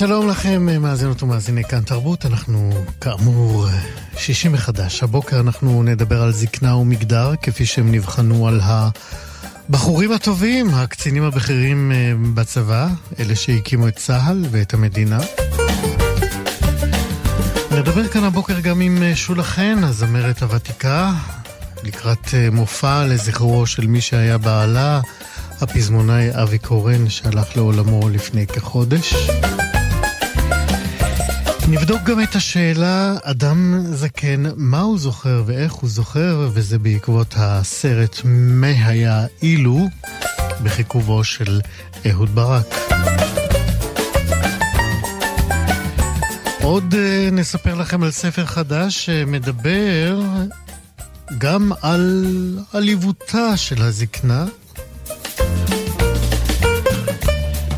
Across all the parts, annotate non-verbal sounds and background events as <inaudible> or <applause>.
שלום לכם, מאזינות ומאזיני כאן תרבות. אנחנו כאמור שישים מחדש. הבוקר אנחנו נדבר על זקנה ומגדר, כפי שהם נבחנו על הבחורים הטובים, הקצינים הבכירים אה, בצבא, אלה שהקימו את צה"ל ואת המדינה. נדבר כאן הבוקר גם עם אה, שולה חן, הזמרת הוותיקה, לקראת אה, מופע לזכרו של מי שהיה בעלה, הפזמונאי אבי קורן, שהלך לעולמו לפני כחודש. נבדוק גם את השאלה, אדם זקן, מה הוא זוכר ואיך הוא זוכר, וזה בעקבות הסרט "מה היה אילו" בחיכובו של אהוד ברק. עוד אה, נספר לכם על ספר חדש שמדבר גם על עליבותה של הזקנה,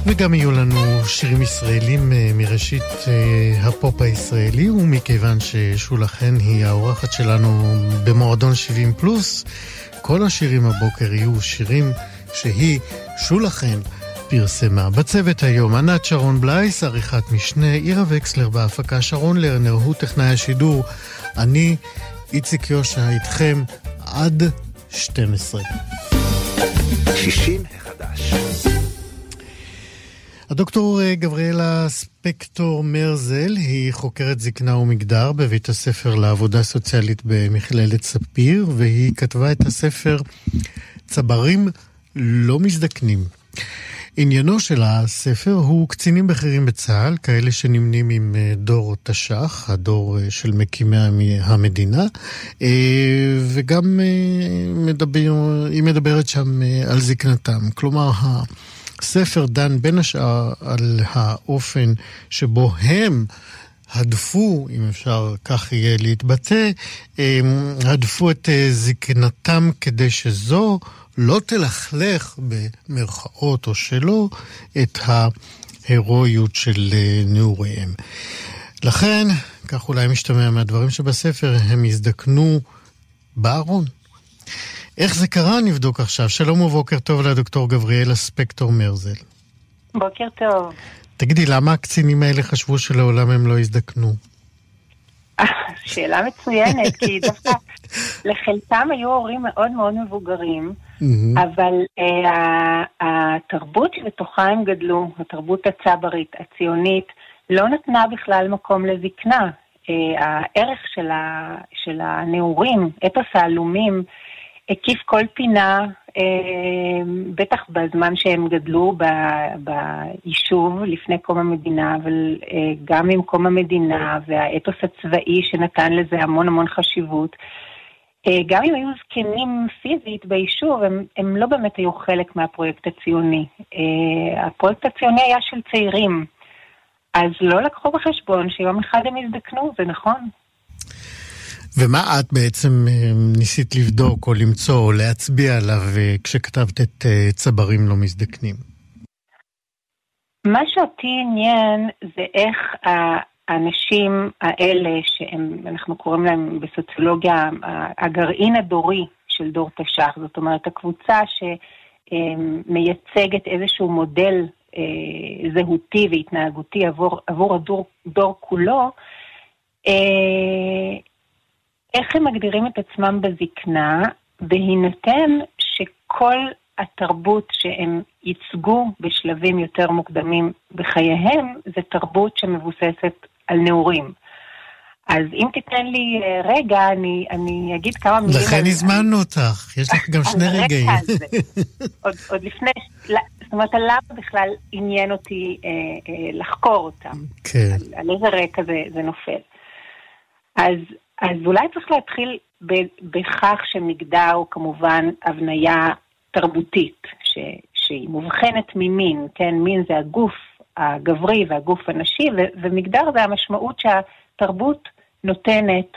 וגם יהיו לנו שירים ישראלים אה, מראשית אה, הפופ הישראלי, ומכיוון ששולה חן היא האורחת שלנו במועדון 70 פלוס, כל השירים הבוקר יהיו שירים שהיא, שולה חן, פרסמה. בצוות היום ענת שרון בלייס, עריכת משנה, עירה וקסלר בהפקה, שרון לרנר, הוא טכנאי השידור, אני, איציק יושע, איתכם עד 12. 60 החדש. הדוקטור אה, גבריאלה ספקטור מרזל היא חוקרת זקנה ומגדר בבית הספר לעבודה סוציאלית במכללת ספיר, והיא כתבה את הספר צברים לא מזדקנים. עניינו של הספר הוא קצינים בכירים בצה"ל, כאלה שנמנים עם אה, דור תש"ח, הדור אה, של מקימי המדינה, וגם מדבר, היא מדברת שם על זקנתם. כלומר, הספר דן בין השאר על האופן שבו הם הדפו, אם אפשר כך יהיה להתבטא, הדפו את אה, זקנתם כדי שזו לא תלכלך במרכאות או שלא את ההירואיות של אה, נעוריהם. לכן, כך אולי משתמע מהדברים שבספר, הם הזדקנו בארון. איך זה קרה נבדוק עכשיו. שלום ובוקר טוב לדוקטור גבריאלה ספקטור מרזל. בוקר טוב. תגידי, למה הקצינים האלה חשבו שלעולם הם לא יזדקנו? <laughs> שאלה מצוינת, כי דווקא <laughs> לחלקם היו הורים מאוד מאוד מבוגרים, אבל uh, התרבות שבתוכה הם גדלו, התרבות הצברית, הציונית, לא נתנה בכלל מקום לזקנה. Uh, הערך של, ה, של הנעורים, אתוס העלומים, הקיף כל פינה, אה, בטח בזמן שהם גדלו ביישוב לפני קום המדינה, אבל אה, גם עם קום המדינה והאתוס הצבאי שנתן לזה המון המון חשיבות. אה, גם אם היו זקנים פיזית ביישוב, הם, הם לא באמת היו חלק מהפרויקט הציוני. הפרויקט הציוני היה של צעירים, אז לא לקחו בחשבון שיום אחד הם יזדקנו, זה נכון. ומה את בעצם אה, ניסית לבדוק או למצוא או להצביע עליו אה, כשכתבת את אה, צברים לא מזדקנים? מה שאותי עניין זה איך האנשים האלה, שאנחנו קוראים להם בסוציולוגיה הגרעין הדורי של דור תש"ח, זאת אומרת הקבוצה שמייצגת איזשהו מודל זהותי והתנהגותי עבור, עבור הדור דור כולו, איך הם מגדירים את עצמם בזקנה, בהינתן שכל התרבות שהם ייצגו בשלבים יותר מוקדמים בחייהם, זה תרבות שמבוססת על נעורים. אז אם תיתן לי אה, רגע, אני, אני אגיד כמה מילים. לכן הזמנו אותך, יש לך גם שני רגעים. עוד, עוד לפני, זאת אומרת, למה בכלל עניין אותי אה, אה, לחקור אותם? כן. על, על איזה רקע זה, זה נופל. אז, אז אולי צריך להתחיל בכך שמגדר הוא כמובן הבניה תרבותית, ש, שהיא מובחנת ממין, כן? מין זה הגוף הגברי והגוף הנשי, ו, ומגדר זה המשמעות שהתרבות נותנת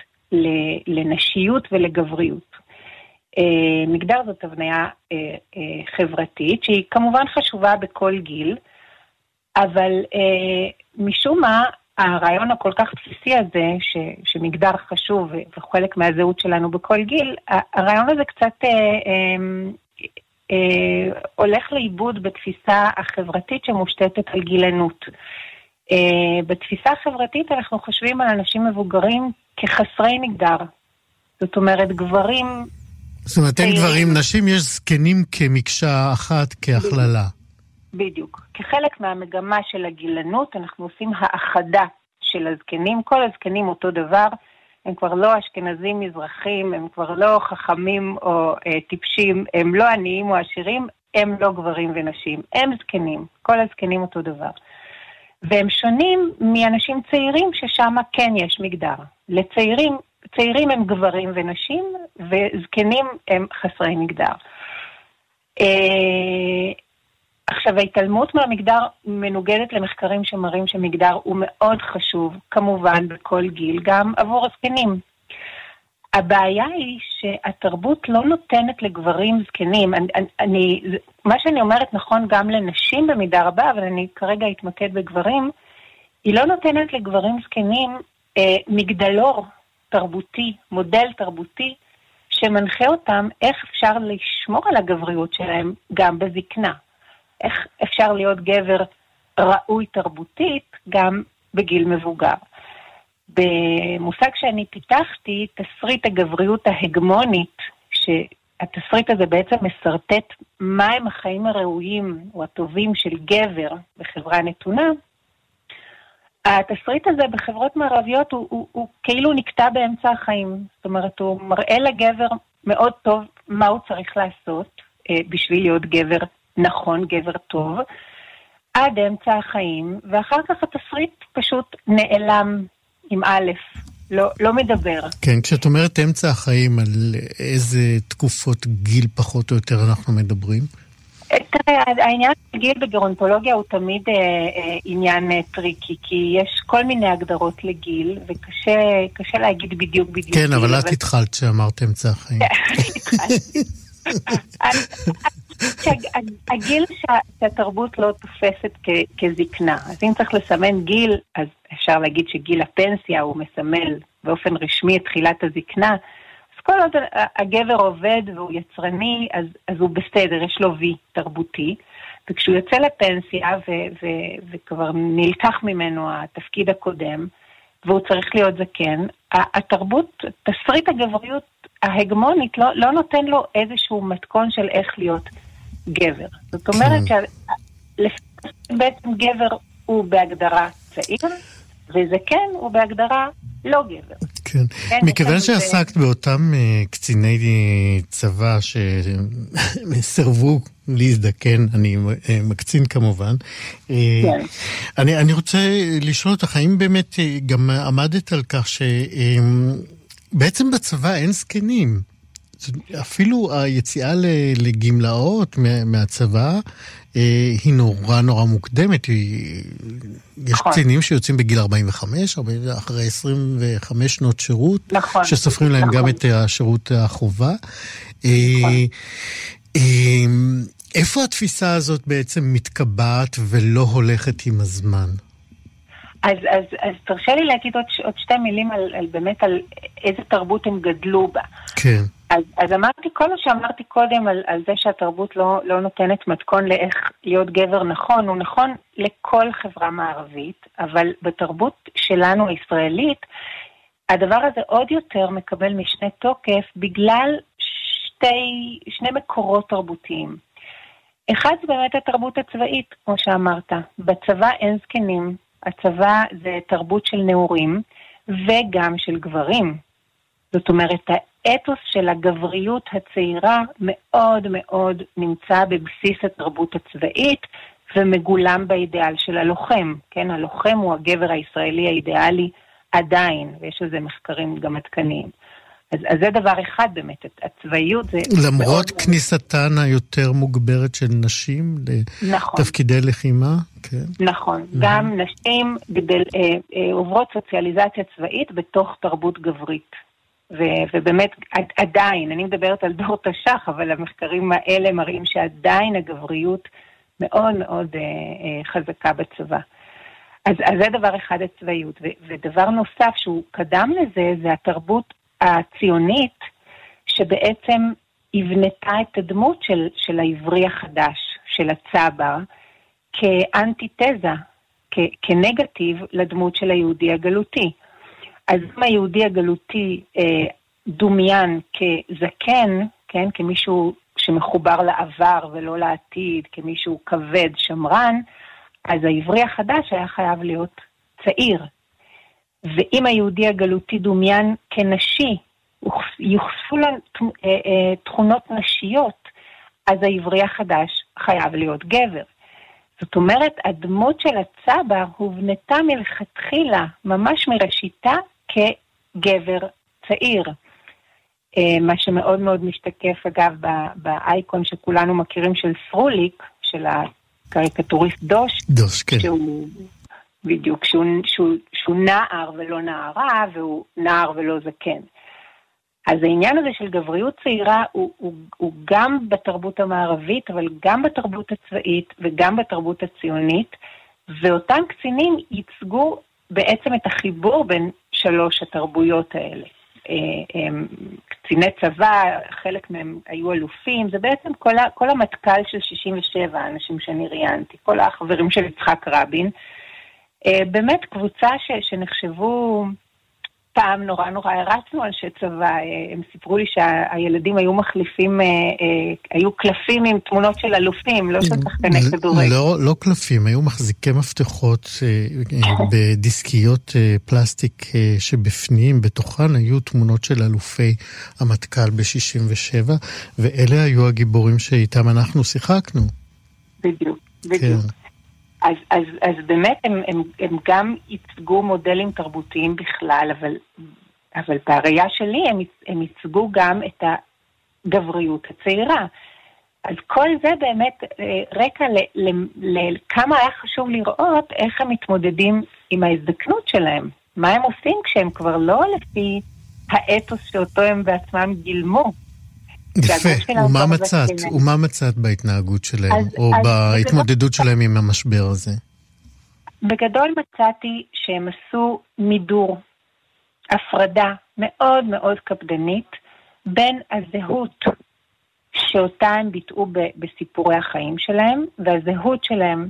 לנשיות ולגבריות. אה, מגדר זאת הבניה אה, אה, חברתית, שהיא כמובן חשובה בכל גיל, אבל משום מה הרעיון הכל כך בסיסי הזה, ש, שמגדר חשוב וחלק מהזהות שלנו בכל גיל, הרעיון הזה קצת אה, אה, אה, הולך לאיבוד בתפיסה החברתית שמושתתת על גילנות. אה, בתפיסה החברתית אנחנו חושבים על אנשים מבוגרים כחסרי מגדר. זאת אומרת, גברים... זאת אומרת, אין גברים, נשים, יש זקנים כמקשה אחת, כהכללה. בדיוק. כחלק מהמגמה של הגילנות, אנחנו עושים האחדה של הזקנים. כל הזקנים אותו דבר, הם כבר לא אשכנזים מזרחים, הם כבר לא חכמים או אה, טיפשים, הם לא עניים או עשירים, הם לא גברים ונשים, הם זקנים. כל הזקנים אותו דבר. והם שונים מאנשים צעירים ששם כן יש מגדר. לצעירים, צעירים הם גברים ונשים, וזקנים הם חסרי מגדר. אה, עכשיו, ההתעלמות מהמגדר מנוגדת למחקרים שמראים שמגדר הוא מאוד חשוב, כמובן בכל גיל, גם עבור הזקנים. הבעיה היא שהתרבות לא נותנת לגברים זקנים. אני, אני, מה שאני אומרת נכון גם לנשים במידה רבה, אבל אני כרגע אתמקד בגברים. היא לא נותנת לגברים זקנים אה, מגדלור תרבותי, מודל תרבותי, שמנחה אותם איך אפשר לשמור על הגבריות שלהם גם בזקנה. איך אפשר להיות גבר ראוי תרבותית גם בגיל מבוגר. במושג שאני פיתחתי, תסריט הגבריות ההגמונית, שהתסריט הזה בעצם משרטט מהם החיים הראויים או הטובים של גבר בחברה נתונה, התסריט הזה בחברות מערביות הוא, הוא, הוא כאילו נקטע באמצע החיים. זאת אומרת, הוא מראה לגבר מאוד טוב מה הוא צריך לעשות אה, בשביל להיות גבר נכון, גבר טוב, עד אמצע החיים, ואחר כך התסריט פשוט נעלם עם א', לא, לא מדבר. כן, כשאת אומרת אמצע החיים, על איזה תקופות גיל פחות או יותר אנחנו מדברים? תראה, העניין של גיל בגרונטולוגיה הוא תמיד אה, אה, עניין אה, טריקי, כי יש כל מיני הגדרות לגיל, וקשה להגיד בדיוק בדיוק. כן, אבל את התחלת שאמרת אמצע החיים. <laughs> <laughs> הגיל שהתרבות לא תופסת כזקנה. אז אם צריך לסמן גיל, אז אפשר להגיד שגיל הפנסיה הוא מסמל באופן רשמי את תחילת הזקנה. אז כל עוד הגבר עובד והוא יצרני, אז, אז הוא בסדר, יש לו וי תרבותי. וכשהוא יוצא לפנסיה ו- ו- וכבר נלקח ממנו התפקיד הקודם, והוא צריך להיות זקן, התרבות, תסריט הגבריות ההגמונית לא, לא נותן לו איזשהו מתכון של איך להיות גבר. זאת אומרת כן. שבעצם גבר הוא בהגדרה צעיר, וזקן הוא בהגדרה לא גבר. כן. כן מכיוון שעסקת זה... באותם uh, קציני צבא שסירבו <laughs> להזדקן, אני uh, מקצין כמובן, uh, כן. אני, אני רוצה לשאול אותך, האם באמת גם עמדת על כך שבעצם בצבא אין זקנים? אפילו היציאה לגמלאות מהצבא אה, היא נורא נורא מוקדמת. יש נכון. קצינים שיוצאים בגיל 45, אחרי 25 שנות שירות, נכון. שסופרים להם נכון. גם את השירות החובה. אה, נכון. אה, איפה התפיסה הזאת בעצם מתקבעת ולא הולכת עם הזמן? אז, אז, אז תרשה לי להגיד עוד, עוד שתי מילים על, על באמת על איזה תרבות הם גדלו בה. כן. אז, אז אמרתי, כל מה שאמרתי קודם על, על זה שהתרבות לא, לא נותנת מתכון לאיך להיות גבר נכון, הוא נכון לכל חברה מערבית, אבל בתרבות שלנו הישראלית, הדבר הזה עוד יותר מקבל משנה תוקף בגלל שתי, שני מקורות תרבותיים. אחד זה באמת התרבות הצבאית, כמו שאמרת. בצבא אין זקנים, הצבא זה תרבות של נעורים וגם של גברים. זאת אומרת, האתוס של הגבריות הצעירה מאוד מאוד נמצא בבסיס התרבות הצבאית ומגולם באידיאל של הלוחם. כן, הלוחם הוא הגבר הישראלי האידיאלי עדיין, ויש על זה מחקרים גם עדכניים. אז, אז זה דבר אחד באמת, הצבאיות זה... למרות מאוד... כניסתן היותר מוגברת של נשים נכון. לתפקידי לחימה? כן. נכון, mm-hmm. גם נשים גדל, אה, אה, עוברות סוציאליזציה צבאית בתוך תרבות גברית. ו- ובאמת, עדיין, אני מדברת על דור תש"ח, אבל המחקרים האלה מראים שעדיין הגבריות מאוד מאוד אה, אה, חזקה בצבא. אז, אז זה דבר אחד, הצבאיות. ו- ודבר נוסף שהוא קדם לזה, זה התרבות הציונית, שבעצם הבנתה את הדמות של, של העברי החדש, של הצבר, כאנטיתזה, כ- כנגטיב לדמות של היהודי הגלותי. אז אם היהודי הגלותי אה, דומיין כזקן, כן, כמישהו שמחובר לעבר ולא לעתיד, כמישהו כבד, שמרן, אז העברי החדש היה חייב להיות צעיר. ואם היהודי הגלותי דומיין כנשי, יוחסו לו אה, אה, תכונות נשיות, אז העברי החדש חייב להיות גבר. זאת אומרת, הדמות של הצבר הובנתה מלכתחילה, ממש מראשיתה, כגבר צעיר. אה, מה שמאוד מאוד משתקף, אגב, באייקון שכולנו מכירים של סרוליק, של הקריקטוריסט דוש. דוש, כן. שהוא, בדיוק, שהוא, שהוא, שהוא נער ולא נערה, והוא נער ולא זקן. אז העניין הזה של גבריות צעירה הוא, הוא, הוא גם בתרבות המערבית, אבל גם בתרבות הצבאית וגם בתרבות הציונית, ואותם קצינים ייצגו בעצם את החיבור בין שלוש התרבויות האלה. אה, קציני צבא, חלק מהם היו אלופים, זה בעצם כל, כל המטכ"ל של 67, האנשים שאני ראיינתי, כל החברים של יצחק רבין. אה, באמת קבוצה ש, שנחשבו פעם נורא נורא הרצנו על צבא, אה, הם סיפרו לי שהילדים היו מחליפים, אה, אה, היו קלפים עם תמונות של אלופים, לא של שחקני כדורגל. לא, לא קלפים, היו מחזיקי מפתחות בדיסקיות פלסטיק שבפנים, בתוכן היו תמונות של אלופי המטכ"ל ב-67, ואלה היו הגיבורים שאיתם אנחנו שיחקנו. בדיוק, בדיוק. כן. אז, אז, אז באמת הם, הם, הם גם ייצגו מודלים תרבותיים בכלל, אבל, אבל בראייה שלי הם, הם ייצגו גם את הגבריות הצעירה. אז כל זה באמת אה, רקע לכמה היה חשוב לראות איך הם מתמודדים עם ההזדקנות שלהם. מה הם עושים כשהם כבר לא לפי האתוס שאותו הם בעצמם גילמו. יפה, ומה מצאת? ומה מצאת בהתנהגות שלהם, אז, או אז בהתמודדות בגדול... שלהם עם המשבר הזה? בגדול מצאתי שהם עשו מידור, הפרדה מאוד מאוד קפדנית בין הזהות שאותה הם ביטאו בסיפורי החיים שלהם, והזהות שלהם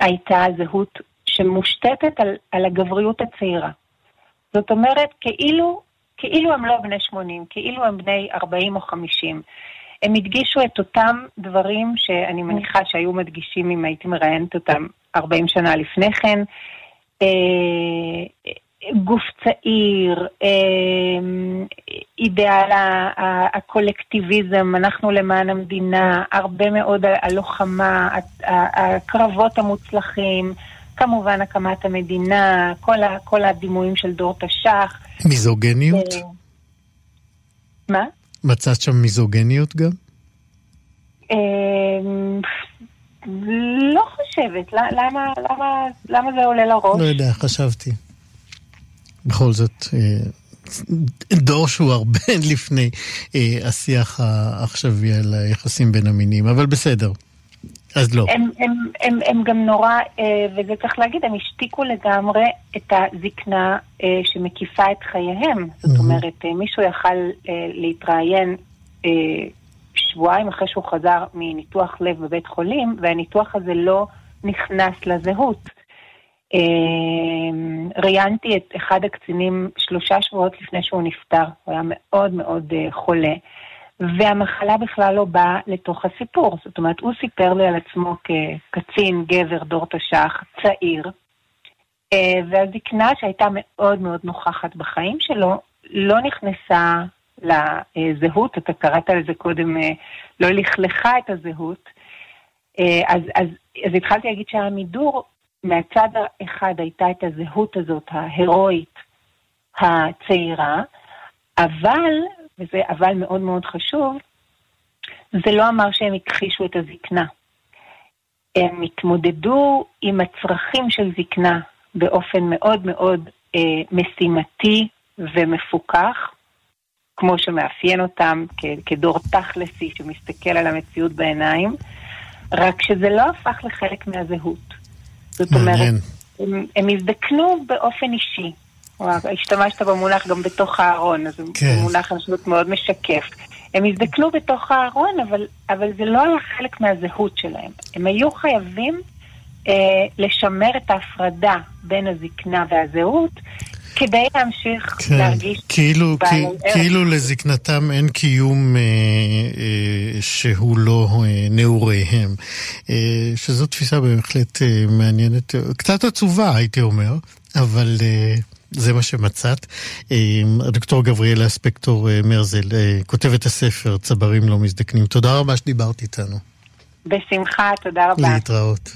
הייתה זהות שמושתתת על, על הגבריות הצעירה. זאת אומרת, כאילו כאילו הם לא בני 80, כאילו הם בני 40 או 50. הם הדגישו את אותם דברים שאני מניחה שהיו מדגישים אם הייתי מראיינת אותם 40 שנה לפני כן. אה, גוף צעיר, אה, אידאל הקולקטיביזם, אנחנו למען המדינה, הרבה מאוד הלוחמה, הקרבות המוצלחים, כמובן הקמת המדינה, כל, הדימויים של דור תש"ח. מיזוגניות? אה, מה? מצאת שם מיזוגניות גם? אה, לא חושבת, למה, למה, למה זה עולה לראש? לא יודע, חשבתי. בכל זאת, אה, דור שהוא הרבה <laughs> לפני השיח העכשווי על היחסים בין המינים, אבל בסדר. אז לא. הם, הם, הם, הם גם נורא, אה, וזה צריך להגיד, הם השתיקו לגמרי את הזקנה אה, שמקיפה את חייהם. זאת mm-hmm. אומרת, אה, מישהו יכל להתראיין שבועיים אחרי שהוא חזר מניתוח לב בבית חולים, והניתוח הזה לא נכנס לזהות. ראיינתי את אחד הקצינים שלושה שבועות לפני שהוא נפטר, הוא היה מאוד מאוד חולה. והמחלה בכלל לא באה לתוך הסיפור. זאת אומרת, הוא סיפר לי על עצמו כקצין, גבר, דור תש"ח, צעיר, אה, והזקנה שהייתה מאוד מאוד נוכחת בחיים שלו, לא נכנסה לזהות, אתה קראת לזה קודם, אה, לא לכלכה את הזהות. אה, אז, אז, אז התחלתי להגיד שהמידור, מהצד האחד הייתה את הזהות הזאת, ההירואית, הצעירה, אבל, וזה אבל מאוד מאוד חשוב, זה לא אמר שהם הכחישו את הזקנה. הם התמודדו עם הצרכים של זקנה באופן מאוד מאוד אה, משימתי ומפוקח, כמו שמאפיין אותם כ- כדור תכלסי שמסתכל על המציאות בעיניים, רק שזה לא הפך לחלק מהזהות. זאת אומרת, הם, הם הזדקנו באופן אישי. השתמשת במונח גם בתוך הארון, אז כן. מונח אני מאוד משקף. הם הזדקנו בתוך הארון, אבל, אבל זה לא היה חלק מהזהות שלהם. הם היו חייבים אה, לשמר את ההפרדה בין הזקנה והזהות, כדי להמשיך כן, להרגיש כאילו, כ- כאילו לזקנתם אין קיום אה, אה, שהוא לא אה, נעוריהם. אה, שזו תפיסה בהחלט אה, מעניינת, קצת עצובה הייתי אומר, אבל... אה, זה מה שמצאת. הדוקטור גבריאלה ספקטור אה, מרזל, אה, כותבת הספר צברים לא מזדקנים. תודה רבה שדיברת איתנו. בשמחה, תודה רבה. להתראות.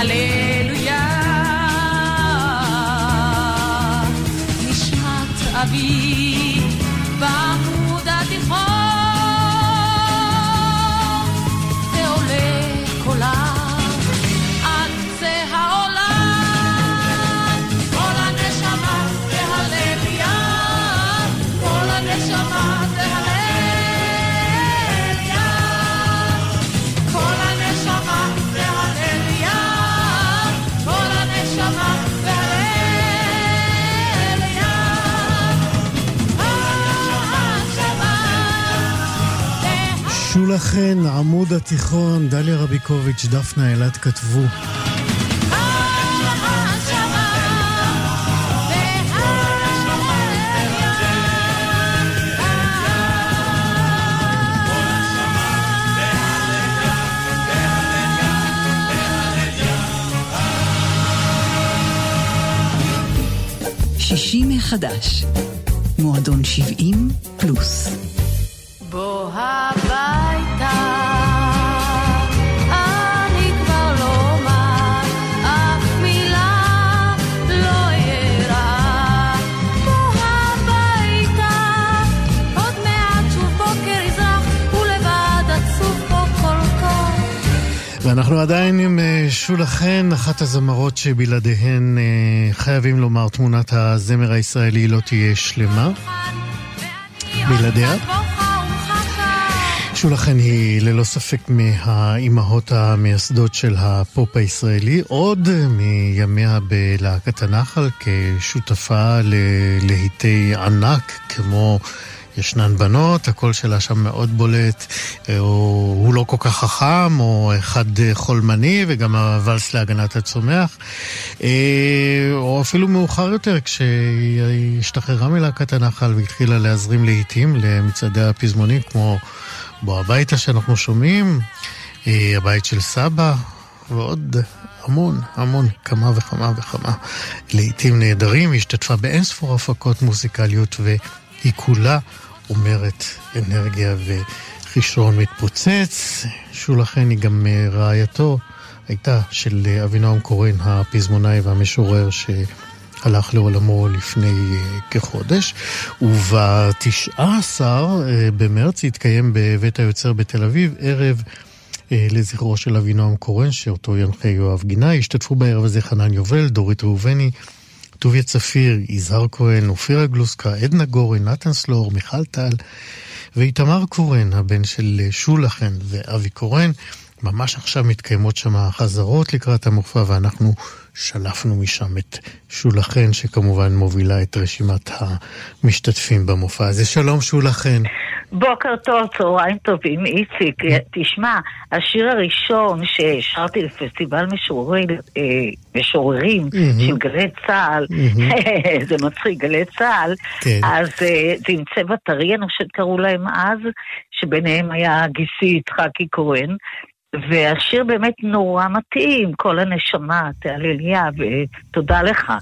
הללויה. נשמת אבי לכן, עמוד התיכון, דליה רביקוביץ', דפנה אילת כתבו. שישים חדש. מועדון 70 פלוס. ואנחנו עדיין עם אה, שולה חן, אחת הזמרות שבלעדיהן אה, חייבים לומר תמונת הזמר הישראלי לא תהיה שלמה. בלעדיה. שולה חן היא ללא ספק מהאימהות המייסדות של הפופ הישראלי, עוד מימיה בלהקת הנחל כשותפה ללהיטי ענק כמו ישנן בנות, הקול שלה שם מאוד בולט, או אה, הוא לא כל כך חכם, או אחד חולמני, וגם הוואלס להגנת הצומח. אה, או אפילו מאוחר יותר, כשהיא השתחררה מלהקת הנחל והתחילה להזרים לעיתים למצעדי הפזמונים, כמו בוא הביתה שאנחנו שומעים, אה, הבית של סבא, ועוד המון, המון, כמה וכמה וכמה לעיתים נהדרים. היא השתתפה באינספור הפקות מוזיקליות והיא כולה אומרת אנרגיה וחישרון מתפוצץ. שולה היא גם אה, רעייתו, הייתה של אה, אבינועם קורן, הפזמונאי והמשורר שהלך לעולמו לפני אה, כחודש. וב-19 במרץ התקיים בבית היוצר בתל אביב ערב לזכרו של אבינועם קורן, שאותו ינחה יואב גינה. השתתפו בערב הזה חנן יובל, דורית ראובני. טוביה צפיר, יזהר כהן, אופירה גלוסקה, עדנה גורן, נתן סלור, מיכל טל ואיתמר קורן, הבן של שולה חן ואבי קורן. ממש עכשיו מתקיימות שם החזרות לקראת המופע, ואנחנו שלפנו משם את שולה חן, שכמובן מובילה את רשימת המשתתפים במופע הזה. שלום שולה חן. בוקר טוב, צהריים טובים, איציק. תשמע, השיר הראשון ששרתי לפסטיבל משוררים, אה, של גלי צה"ל, <laughs> זה מצחיק, גלי צה"ל, כן. אז אה, זה עם צבע טרי, אני חושבת קראו להם אז, שביניהם היה גיסי יצחקי כהן. והשיר באמת נורא מתאים, כל הנשמה, תהלליה, ותודה לך.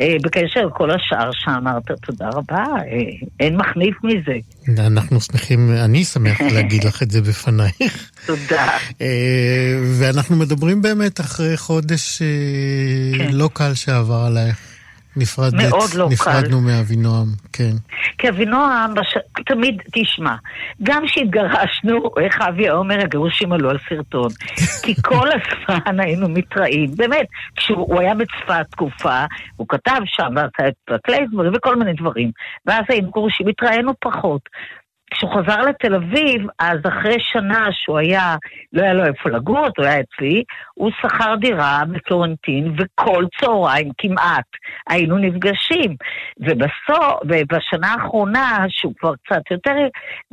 אה, בקשר לכל השאר שאמרת, תודה רבה, אה, אין מחניף מזה. אנחנו שמחים, אני שמח <laughs> להגיד לך את זה בפנייך. תודה. אה, ואנחנו מדברים באמת אחרי חודש כן. לא קל שעבר עלייך. נפרד מאוד לא נפרדנו קל. מאבינועם, כן. כי אבינועם, בש... תמיד, תשמע, גם כשהתגרשנו, איך אבי אומר, הגירושים עלו על סרטון. <laughs> כי כל הזמן היינו מתראים, באמת, כשהוא היה בצפת תקופה, הוא כתב שם, את הקלייזבורי וכל מיני דברים. ואז היינו גרושים, התראינו פחות. כשהוא חזר לתל אביב, אז אחרי שנה שהוא היה, לא היה לו איפה לגור, הוא היה אצלי, הוא שכר דירה בפלורנטין, וכל צהריים כמעט היינו נפגשים. ובסוף, ובשנה האחרונה, שהוא כבר קצת יותר,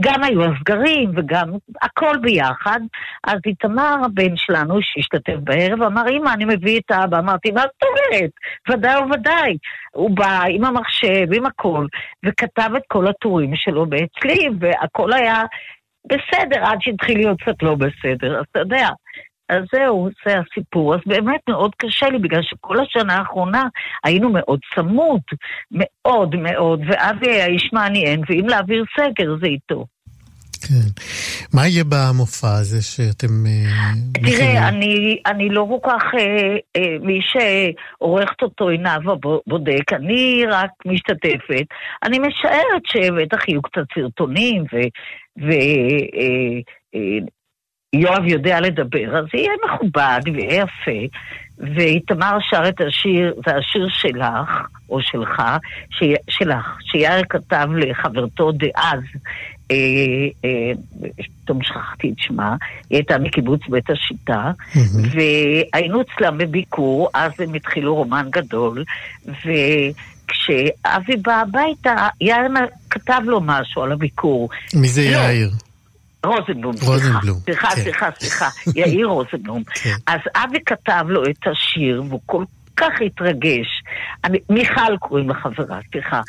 גם היו הסגרים וגם הכל ביחד. אז איתמר, הבן שלנו, שהשתתף בערב, אמר, אמא, אני מביא את האבא. אמרתי, מה זאת אומרת? ודאי וודאי. הוא בא עם המחשב, עם הכל, וכתב את כל הטורים שלו באצלי, והכל היה בסדר, עד שהתחיל להיות קצת לא בסדר. אז אתה יודע, אז זהו, זה הסיפור. אז באמת מאוד קשה לי, בגלל שכל השנה האחרונה היינו מאוד צמוד, מאוד מאוד, ואבי היה איש מעניין, ואם להעביר סקר זה איתו. כן. מה יהיה במופע הזה שאתם... אה, תראה, אני, אני לא כל כך... אה, אה, מי שעורכת אותו היא נאוה בודק, אני רק משתתפת. אני משערת שבטח יהיו קצת סרטונים, ו... ו אה, אה, יואב יודע לדבר, אז יהיה מכובד ויהיה יפה. ואיתמר שר את השיר, זה השיר שלך, או שלך, ש... שלך, שיאיר כתב לחברתו דאז, פתאום אה, אה, שכחתי את שמה, היא הייתה מקיבוץ בית השיטה, והיינו אצלם בביקור, אז הם התחילו רומן גדול, וכשאבי בא הביתה, יאיר כתב לו משהו על הביקור. מי זה לא, יאיר? רוזנבלום, רוזנבלום, סליחה, כן. סליחה, סליחה, <laughs> יאיר רוזנבלום. כן. אז אבי כתב לו את השיר, והוא כל כך התרגש. אני, מיכל קוראים לחברה, סליחה.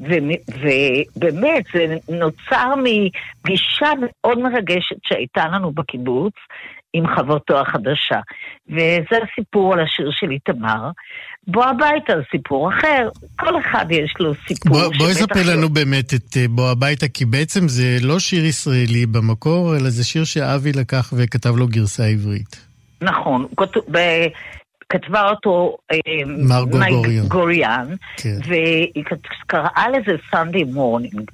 ובאמת, זה נוצר מפגישה מאוד מרגשת שהייתה לנו בקיבוץ. עם חברתו החדשה. וזה הסיפור על השיר של איתמר. בוא הביתה זה סיפור אחר, כל אחד יש לו סיפור. בוא, בואי ספר לנו באמת את אה, בוא הביתה, כי בעצם זה לא שיר ישראלי במקור, אלא זה שיר שאבי לקח וכתב לו גרסה עברית. נכון, כתבה אותו אה, גוריאן, גוריאן כן. והיא קראה לזה Sunday Morning.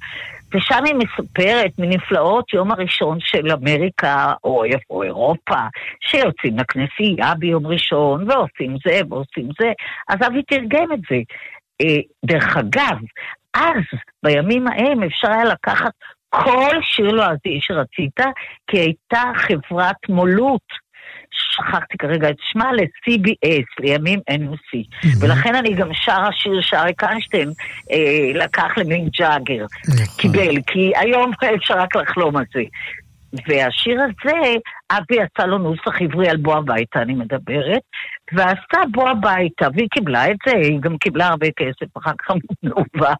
ושם היא מספרת מנפלאות יום הראשון של אמריקה או, או אירופה, שיוצאים לכנסייה ביום ראשון ועושים זה ועושים זה, אז אבי תרגם את זה. אה, דרך אגב, אז, בימים ההם, אפשר היה לקחת כל שיר לועזי שרצית, כי הייתה חברת מולות. שכחתי כרגע את שמה, ל-CBS, לימים NOC. Mm-hmm. ולכן אני גם שרה שיר שאריק איינשטיין אה, לקח למין ג'אגר, נכון. קיבל, כי היום אפשר רק לחלום על זה. והשיר הזה, אבי עשה לו נוסח עברי על בוא הביתה, אני מדברת, ועשתה בוא הביתה, והיא קיבלה את זה, היא גם קיבלה הרבה כסף, אחר כך <laughs> מנובה.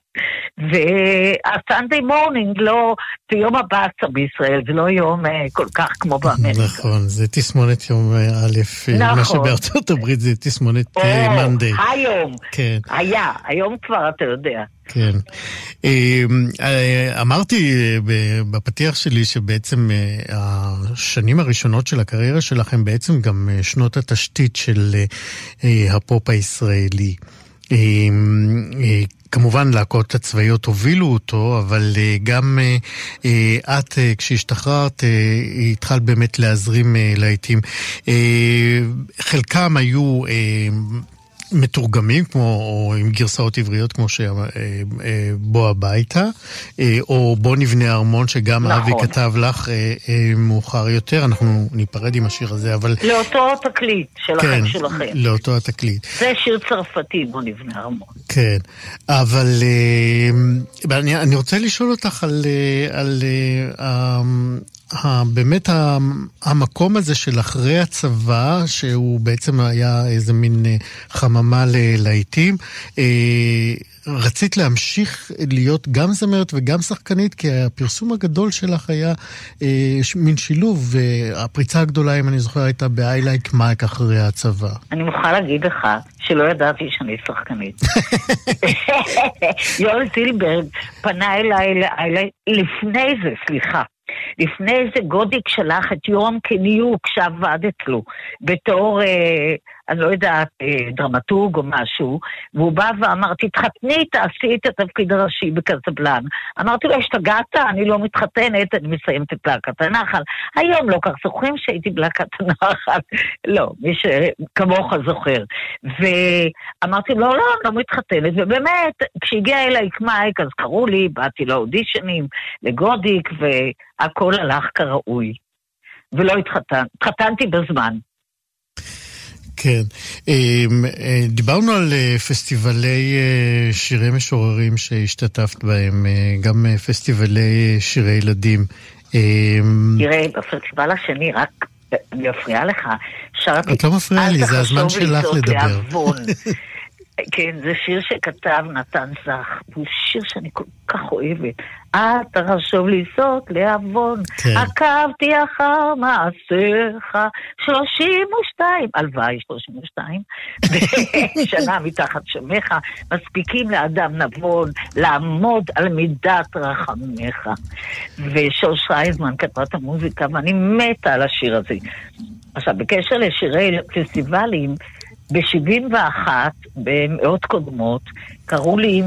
וה Sunday morning לא, זה יום הבאסה בישראל, זה לא יום אה, כל כך כמו באמריקה. נכון, זה תסמונת יום אה, א', אה, נכון. מה שבארצות הברית זה תסמונת Monday. היום, כן. היה, היום כבר אתה יודע. כן. אמרתי בפתיח שלי שבעצם השנים הראשונות של הקריירה שלכם בעצם גם שנות התשתית של הפופ הישראלי. כמובן להקות הצבאיות הובילו אותו, אבל גם את, כשהשתחררת, התחלת באמת להזרים להיטים. חלקם היו מתורגמים, כמו, או עם גרסאות עבריות, כמו שבוא הביתה, או בוא נבנה ארמון, שגם נכון. אבי כתב לך מאוחר יותר. אנחנו ניפרד עם השיר הזה, אבל... לאותו תקליט שלכם, כן, שלכם. לאותו התקליט. זה שיר צרפתי, בוא נבנה ארמון. כן, אבל אני, אני רוצה לשאול אותך על... על באמת המקום הזה של אחרי הצבא, שהוא בעצם היה איזה מין אה, חממה ללהיטים, אה, רצית להמשיך להיות גם זמרת וגם שחקנית, כי הפרסום הגדול שלך היה אה, מין שילוב, והפריצה הגדולה, אם אני זוכר, הייתה ב-I like Mike אחרי הצבא. אני מוכרחה להגיד לך שלא ידעתי שאני שחקנית. <laughs> יואל זילברג פנה אליי, אליי לפני זה, סליחה. לפני זה גודיק שלח את יורם קניוק שעבד אצלו בתור, אה, אני לא יודעת, אה, דרמטורג או משהו, והוא בא ואמר, תתחתני, תעשי את התפקיד הראשי בקזבלן. אמרתי לו, השתגעת? אני לא מתחתנת, אני מסיימת את להקת הנחל. היום לא כך זוכרים שהייתי בלהקת הנחל. <laughs> לא, מי שכמוך זוכר. ואמרתי לו, לא, לא, לא מתחתנת, ובאמת, כשהגיע אליי קמייק, אז קראו לי, באתי לאודישנים, לגודיק, והכל הלך כראוי. ולא התחתנתי, התחתנתי בזמן. כן. אמ, אה, דיברנו על אה, פסטיבלי אה, שירי משוררים שהשתתפת בהם, גם פסטיבלי שירי ילדים. אמ, תראה, בפסטיבל השני, רק אני מפריעה לך, שרתי... את לא מפריעה לי, זה הזמן שלך לדבר. <laughs> כן, זה שיר שכתב נתן זך, והוא שיר שאני כל כך אוהבת. אל תחשוב לנסות לעוון, כן. עקבתי אחר מעשיך, שלושים ושתיים, הלוואי שלושים ושתיים, <laughs> שנה מתחת שמך, מספיקים לאדם נבון לעמוד על מידת רחמיך. ושוש רייזמן כתבה את המוזיקה, ואני מתה על השיר הזה. עכשיו, בקשר לשירי פסטיבלים, ב-71, במאות קודמות, קראו לי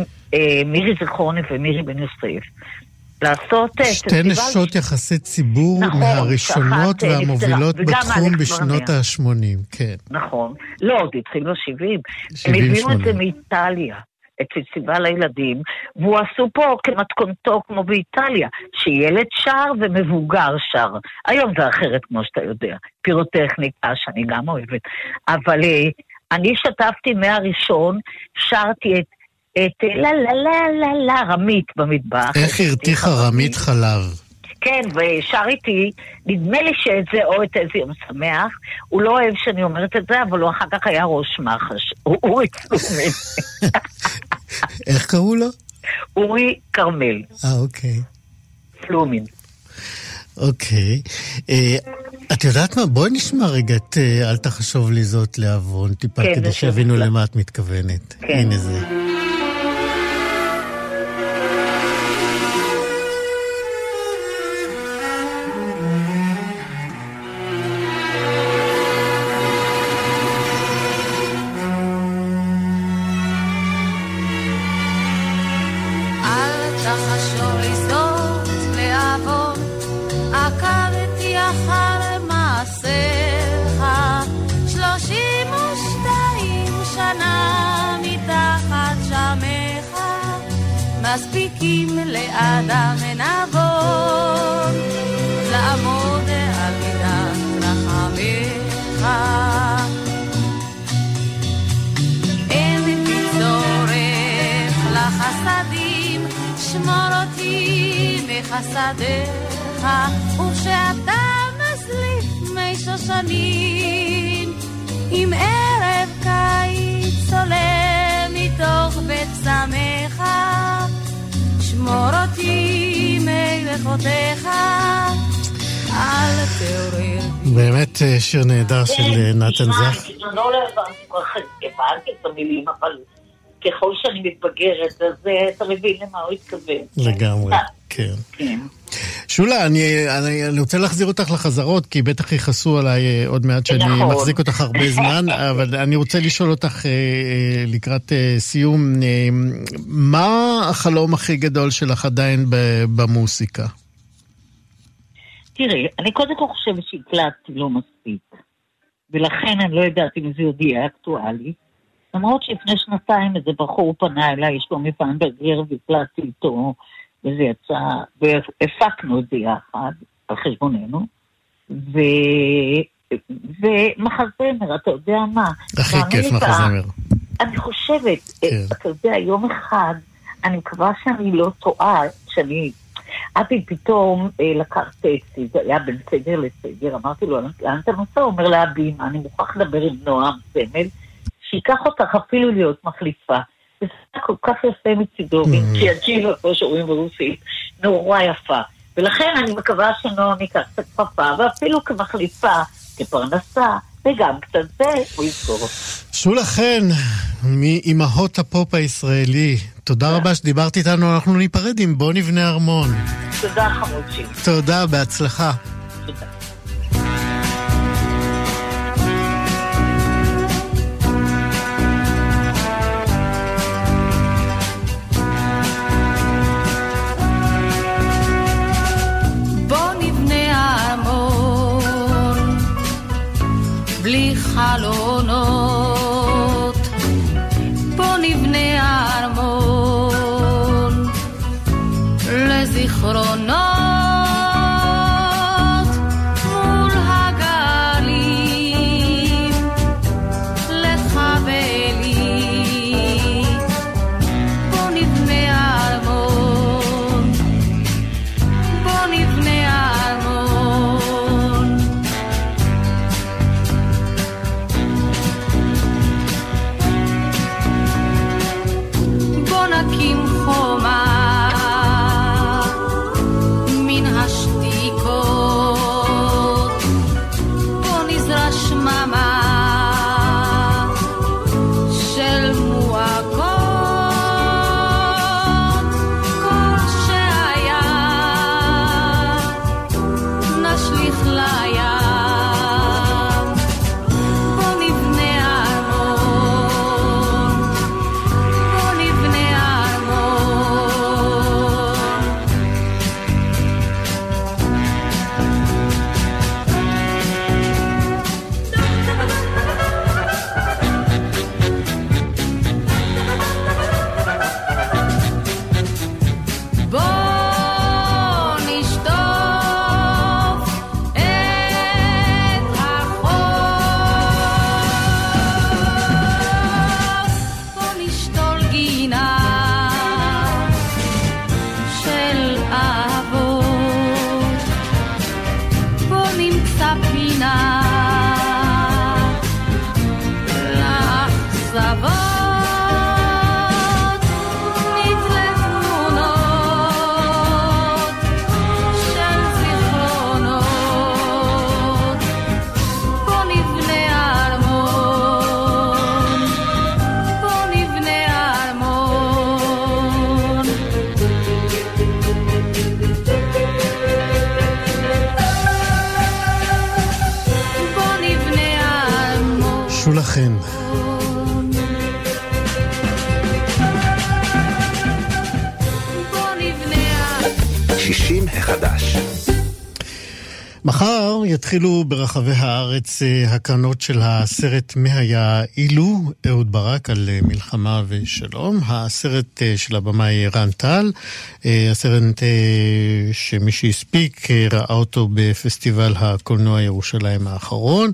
מירי זכרוני ומירי בן יוסף. לעשות אה, שתי נשות יחסי ציבור נכון, מהראשונות אה, והמובילות בתחום בשנות ה-80, כן. נכון. לא, זה התחיל ב-70. הם הביאו את זה מאיטליה. את פסטיבל הילדים, והוא עשו פה כמתכונתו כמו באיטליה, שילד שר ומבוגר שר. היום זה אחרת, כמו שאתה יודע. פירוטכניקה, שאני גם אוהבת. אבל אני שתפתי מהראשון, שרתי את, את לה לה לה לה לה רמית במטבח. איך הרתיחה רמית חלב? כן, ושר איתי, נדמה לי שאת זה או את איזה יום שמח, הוא לא אוהב שאני אומרת את זה, אבל הוא אחר כך היה ראש מח"ש, <laughs> אורי פלומין. <laughs> איך קראו לו? אורי כרמל. אה, אוקיי. פלומין. אוקיי. אה, את יודעת מה? בואי נשמע רגע את אה, אל תחשוב לי זאת לעוון, טיפה, כן, כדי שיבינו. למה את מתכוונת. כן. הנה זה. אותי מחסדיך, וכשאתה מזליף מי שושנים, עם ערב קיץ עולה מתוך בית צמך, שמור אותי מלכותיך, אל תעורר באמת אה, שיר נהדר של אה, נתן זך. אני בזמנו לא הבנתי כל כך, הבנתי את המילים, אבל ככל שאני מתבגרת, אז אה, אתה מבין למה הוא התכוון. לגמרי, כן. כן. שולה, אני, אני, אני רוצה להחזיר אותך לחזרות, כי בטח יכעסו עליי אה, עוד מעט שאני נכון. מחזיק אותך הרבה <laughs> זמן, אבל אני רוצה לשאול אותך אה, אה, לקראת סיום, מה החלום הכי גדול שלך עדיין במוסיקה? תראי, אני קודם כל חושבת שהקלטתי לא מספיק, ולכן אני לא יודעת אם זה עוד יהיה אקטואלי. למרות שלפני שנתיים איזה בחור פנה אליי, יש לו מפעם בגר, והקלטתי איתו, וזה יצא, והפקנו את זה יחד, על חשבוננו, ו... ומחזמר, אתה יודע מה? הכי כיף מחזמר. אני חושבת, כן. כן. אתה יודע, יום אחד, אני מקווה שאני לא טועה, שאני... אבי פתאום אה, לקח טקסי, זה היה בין סגר לסגר, אמרתי לו, לאן אתה נוסע? הוא אומר לאבי, "מה, אני מוכרח לדבר עם נועם סמל, שייקח אותך אפילו להיות מחליפה. היה כל כך יפה מצידו, Mm. מין צ'יאג'יבה, כמו שאומרים ברוסית, נורא יפה. ולכן אני מקווה שנועם ייקח את הכפפה, ואפילו כמחליפה, כפרנסה, וגם קצת זה, הוא יזכור. שולה חן, מאימהות הפופ הישראלי, תודה רבה שדיברת איתנו, אנחנו ניפרד עם בוא נבנה ארמון. תודה חמוד שלי. תודה, בהצלחה. תודה. hello מחר יתחילו ברחבי הארץ אה, הקרנות של הסרט "מה היה אילו", אהוד ברק על אה, מלחמה ושלום. הסרט אה, של הבמאי רן טל, הסרט שמי שהספיק ראה אותו בפסטיבל הקולנוע ירושלים האחרון.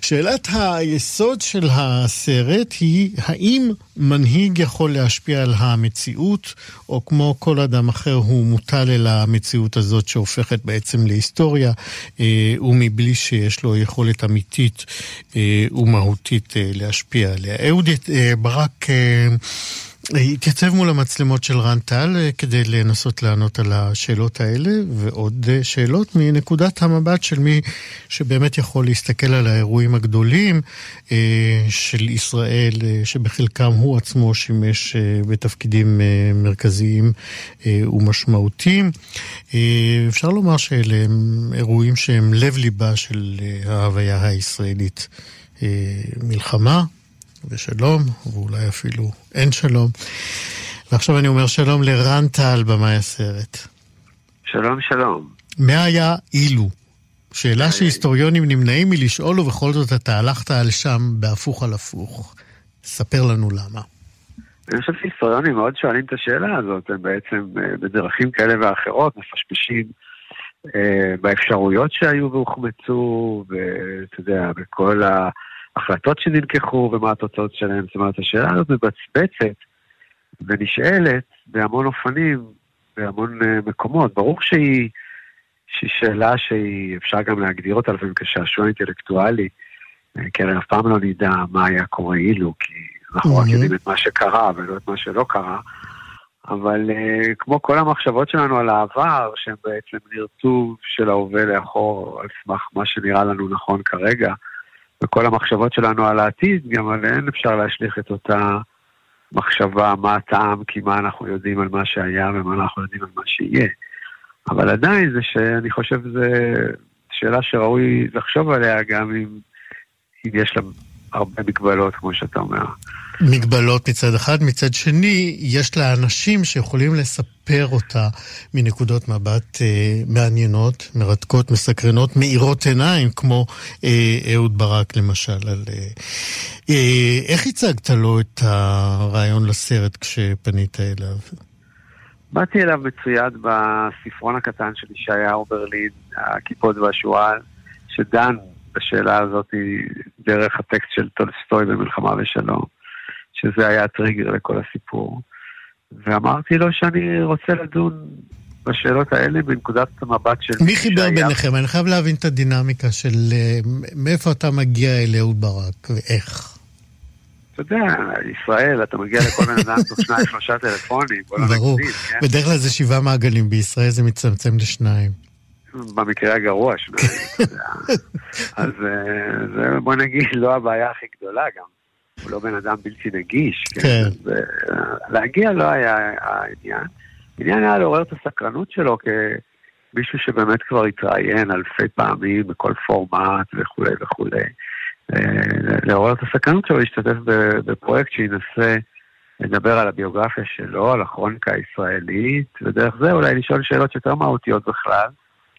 שאלת היסוד של הסרט היא האם מנהיג יכול להשפיע על המציאות, או כמו כל אדם אחר הוא מוטל אל המציאות הזאת שהופכת בעצם להיסטוריה. אה, ומבלי שיש לו יכולת אמיתית אה, ומהותית אה, להשפיע עליה. אהוד ברק התייצב מול המצלמות של רן טל אה, כדי לנסות לענות על השאלות האלה, ועוד אה, שאלות מנקודת המבט של מי שבאמת יכול להסתכל על האירועים הגדולים אה, של ישראל, שבחלקם הוא עצמו שימש בתפקידים מרכזיים ומשמעותיים. אפשר לומר שאלה הם אירועים שהם לב-ליבה של ההוויה הישראלית. מלחמה, ושלום, ואולי אפילו אין שלום. ועכשיו אני אומר שלום לרן טל, במאי הסרט. שלום, שלום. מה היה אילו? שאלה שהיסטוריונים נמנעים מלשאול, ובכל זאת אתה הלכת על שם בהפוך על הפוך. ספר לנו למה. אני חושב שהיסטוריונים מאוד שואלים את השאלה הזאת, הם בעצם אה, בדרכים כאלה ואחרות מפשפשים אה, באפשרויות שהיו והוחמצו, ואתה יודע, בכל ה... החלטות שנלקחו ומה התוצאות שלהן. זאת אומרת, השאלה הזאת מבצבצת ונשאלת בהמון אופנים, בהמון uh, מקומות. ברור שהיא, שהיא שאלה שאפשר גם להגדיר אותה לפעמים כשעשוע אינטלקטואלי, uh, כי הרי אף פעם לא נדע מה היה קורה אילו, כי אנחנו רק יודעים את מה שקרה ולא את מה שלא קרה. אבל uh, כמו כל המחשבות שלנו על העבר, שהן בעצם נרטוב של ההווה לאחור על סמך מה שנראה לנו נכון כרגע, וכל המחשבות שלנו על העתיד, גם עליהן אפשר להשליך את אותה מחשבה, מה הטעם, כי מה אנחנו יודעים על מה שהיה ומה אנחנו יודעים על מה שיהיה. אבל עדיין זה שאני חושב שזו שאלה שראוי לחשוב עליה גם אם, אם יש לה הרבה מגבלות, כמו שאתה אומר. מגבלות מצד אחד, מצד שני, יש לה אנשים שיכולים לספר אותה מנקודות מבט אה, מעניינות, מרתקות, מסקרנות, מאירות עיניים, כמו אה, אהוד ברק למשל. על, אה, אה, איך הצגת לו את הרעיון לסרט כשפנית אליו? באתי אליו מצויד בספרון הקטן של ישעיהו ברלין, הקיפוד והשועל, שדן בשאלה הזאת דרך הטקסט של טולסטוי במלחמה ושלום. שזה היה הטריגר לכל הסיפור. ואמרתי לו שאני רוצה לדון בשאלות האלה בנקודת המבט של... מי חיבר שהיה... ביניכם? אני חייב להבין את הדינמיקה של אה, מאיפה אתה מגיע אל אהוד ברק ואיך. אתה יודע, ישראל, אתה מגיע לכל בן אדם תוך שניים, שלושה טלפונים, לא ברור. כן? בדרך כלל זה שבעה מעגלים, בישראל זה מצטמצם לשניים. במקרה הגרוע שניים, אתה יודע. <laughs> אז אה, זה, בוא נגיד, לא הבעיה הכי גדולה גם. הוא לא בן אדם בלתי נגיש. כן. כן. להגיע לא היה העניין. העניין היה לעורר את הסקרנות שלו כמישהו שבאמת כבר התראיין אלפי פעמים בכל פורמט וכולי וכולי. אה, לעורר את הסקרנות שלו להשתתף בפרויקט שינסה לדבר על הביוגרפיה שלו, על הכרוניקה הישראלית, ודרך זה אולי לשאול שאלות יותר מהותיות בכלל,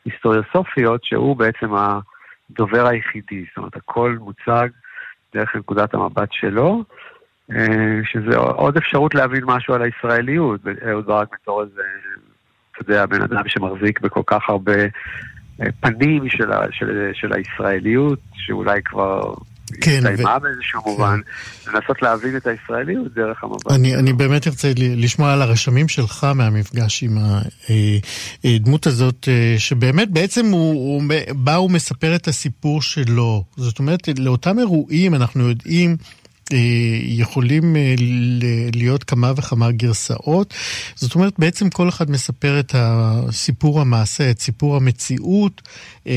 היסטוריוסופיות, שהוא בעצם הדובר היחידי. זאת אומרת, הכל מוצג דרך נקודת המבט שלו, אה, שזה עוד אפשרות להבין משהו על הישראליות. אהוד ברק בתור איזה, אתה יודע, בן אדם שמחזיק בכל כך הרבה אה, פנים של, של, של הישראליות, שאולי כבר כן, הסתיימה ו... באיזשהו כן. מובן, לנסות להבין את הישראליות דרך המבט. אני, אני באמת ארצה לשמוע על הרשמים שלך מהמפגש עם הדמות אה, הזאת, שבאמת בעצם הוא, הוא בא ומספר את הסיפור שלו. זאת אומרת, לאותם אירועים אנחנו יודעים... אה, יכולים אה, להיות כמה וכמה גרסאות. זאת אומרת, בעצם כל אחד מספר את הסיפור המעשה, את סיפור המציאות, אה,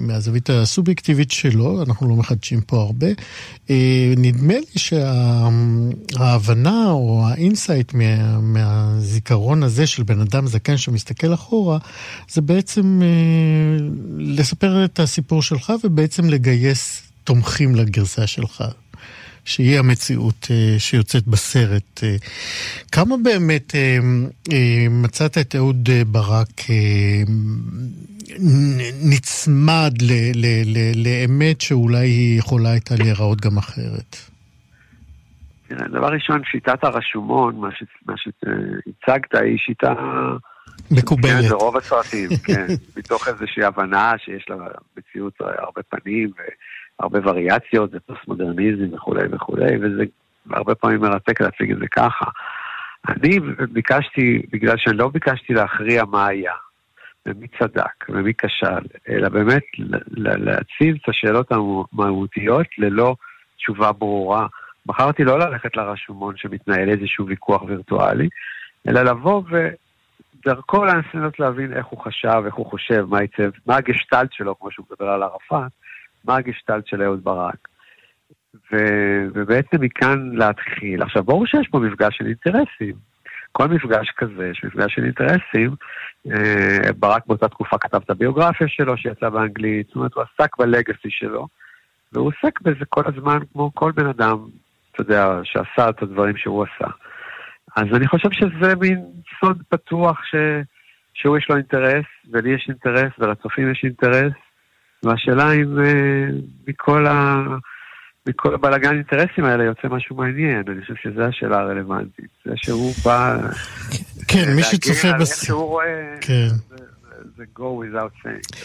מהזווית הסובייקטיבית שלו, אנחנו לא מחדשים פה הרבה. נדמה לי שההבנה או ה insight מה, מהזיכרון הזה של בן אדם זקן שמסתכל אחורה, זה בעצם לספר את הסיפור שלך ובעצם לגייס תומכים לגרסה שלך. שהיא המציאות uh, שיוצאת בסרט. Uh, כמה באמת uh, מצאת את אהוד ברק נצמד ל, ל, ל, לאמת שאולי היא יכולה הייתה להיראות גם אחרת? תראה, דבר ראשון, שיטת הרשומון, מה, ש, מה שהצגת, היא שיטה... מקובלת. כן, ברוב הסרטים, כן. מתוך איזושהי הבנה שיש לה מציאות הרבה פנים והרבה וריאציות, זה פוסט-מודרניזם וכולי וכולי, וזה הרבה פעמים מרתק להציג את זה ככה. אני ביקשתי, בגלל שאני לא ביקשתי להכריע מה היה, ומי צדק ומי כשל, אלא באמת להציב את השאלות המהותיות ללא תשובה ברורה. בחרתי לא ללכת לרשומון שמתנהל איזשהו ויכוח וירטואלי, אלא לבוא ודרכו לנסות להבין איך הוא חשב, איך הוא חושב, מה יצב, מה הגשטלט שלו, כמו שהוא מדבר על ערפאת, מה הגשטלט של אהוד ברק. ו... ובעצם מכאן להתחיל. עכשיו, ברור שיש פה מפגש של אינטרסים. כל מפגש כזה, יש מפגש של אינטרסים. אה, ברק באותה תקופה כתב את הביוגרפיה שלו שיצא באנגלית, זאת אומרת, הוא עסק בלגאסי שלו, והוא עוסק בזה כל הזמן כמו כל בן אדם אתה יודע, שעשה את הדברים שהוא עשה. אז אני חושב שזה מין סוד פתוח ש... שהוא יש לו אינטרס, ולי יש אינטרס, ולצופים יש אינטרס, והשאלה אם uh, מכל, ה... מכל הבלאגן האינטרסים האלה יוצא משהו מעניין, אני חושב שזו השאלה הרלוונטית. זה שהוא בא... כן, מי שצופה בס... שהוא רואה... כן. זה go without saying.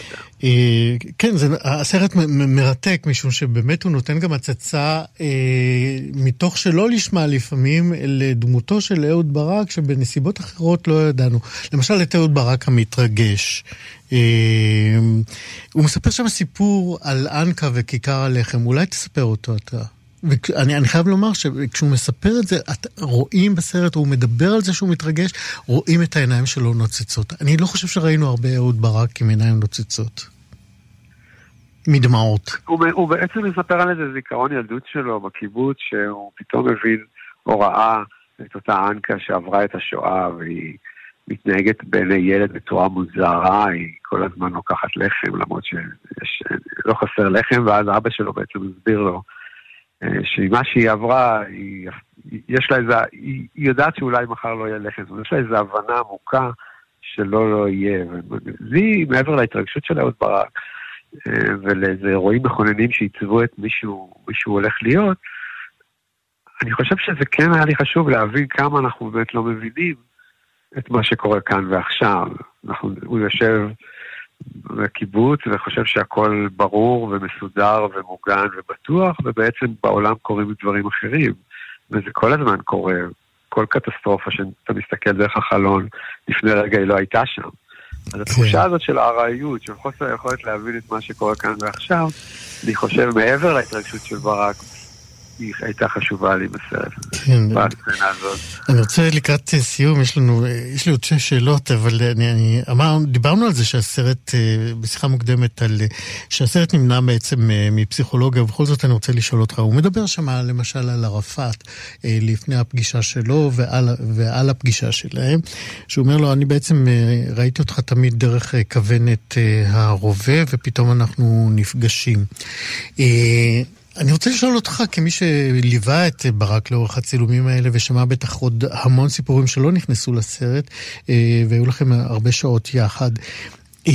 אה, כן, זה, הסרט מרתק, משום שבאמת הוא נותן גם הצצה, אה, מתוך שלא לשמה לפעמים, לדמותו של אהוד ברק, שבנסיבות אחרות לא ידענו. למשל, את אהוד ברק המתרגש. אה, הוא מספר שם סיפור על אנקה וכיכר הלחם, אולי תספר אותו אתה. ואני חייב לומר שכשהוא מספר את זה, את, רואים בסרט, הוא מדבר על זה שהוא מתרגש, רואים את העיניים שלו נוצצות. אני לא חושב שראינו הרבה אהוד ברק עם עיניים נוצצות. מדמעות. הוא, הוא בעצם מספר על איזה זיכרון ילדות שלו בקיבוץ, שהוא פתאום מבין או ראה את אותה אנקה שעברה את השואה, והיא מתנהגת בעיני ילד בצורה מוזרה, היא כל הזמן לוקחת לחם, למרות שלא חסר לחם, ואז אבא שלו בעצם מסביר לו. שמה שהיא עברה, היא, יש לה איזה, היא, היא יודעת שאולי מחר לא יהיה לחם, יש לה איזו הבנה עמוקה שלא לא יהיה. לי, מעבר להתרגשות של אהוד ברק, אה, ולאיזה אירועים מכוננים שעיצבו את מישהו, מישהו הולך להיות, אני חושב שזה כן היה לי חשוב להבין כמה אנחנו באמת לא מבינים את מה שקורה כאן ועכשיו. אנחנו, הוא יושב... בקיבוץ וחושב שהכל ברור ומסודר ומוגן ובטוח, ובעצם בעולם קורים דברים אחרים. וזה כל הזמן קורה. כל קטסטרופה שאתה מסתכל דרך החלון, לפני רגע היא לא הייתה שם. אז התחושה כן. הזאת של הארעיות, של חוסר היכולת להבין את מה שקורה כאן ועכשיו, אני חושב מעבר להתרגשות של ברק, היא הייתה חשובה לי בסרט, כן. בסצנה הזאת. אני רוצה לקראת סיום, יש לנו, יש לי עוד שש שאלות, אבל אני, אני אמר, דיברנו על זה שהסרט, אה, בשיחה מוקדמת, על, שהסרט נמנע בעצם אה, מפסיכולוגיה, ובכל זאת אני רוצה לשאול אותך, הוא מדבר שם למשל על ערפאת, אה, לפני הפגישה שלו ועל, ועל הפגישה שלהם, שהוא אומר לו, אני בעצם ראיתי אותך תמיד דרך כוונת הרובה, ופתאום אנחנו נפגשים. אני רוצה לשאול אותך, כמי שליווה את ברק לאורך הצילומים האלה ושמע בטח עוד המון סיפורים שלא נכנסו לסרט, אה, והיו לכם הרבה שעות יחד, אה,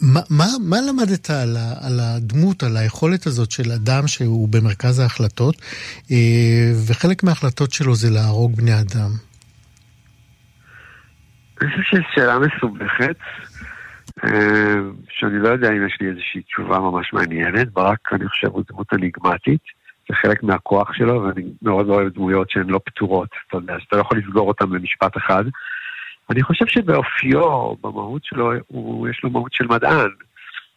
מה, מה, מה למדת על, על הדמות, על היכולת הזאת של אדם שהוא במרכז ההחלטות, אה, וחלק מההחלטות שלו זה להרוג בני אדם? אני חושב שזו שאלה מסובכת. אה, שאני לא יודע אם יש לי איזושהי תשובה ממש מעניינת. ברק, אני חושב, הוא דמות אניגמטית, זה חלק מהכוח שלו, ואני מאוד לא אוהב דמויות שהן לא פתורות, אתה יודע, שאתה לא יכול לסגור אותן במשפט אחד. אני חושב שבאופיו, במהות שלו, הוא, יש לו מהות של מדען,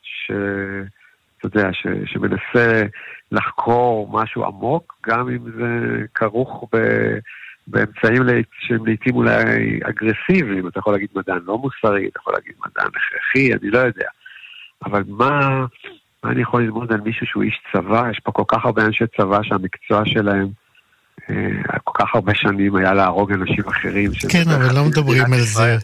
שאתה יודע, ש, שמנסה לחקור משהו עמוק, גם אם זה כרוך ב... באמצעים שהם לעיתים אולי אגרסיביים, אתה יכול להגיד מדען לא מוסרי, אתה יכול להגיד מדען הכרחי, אני לא יודע. אבל מה, מה אני יכול ללמוד על מישהו שהוא איש צבא? יש פה כל כך הרבה אנשי צבא שהמקצוע שלהם אה, כל כך הרבה שנים היה להרוג אנשים אחרים. כן, אבל לא מדברים על זה.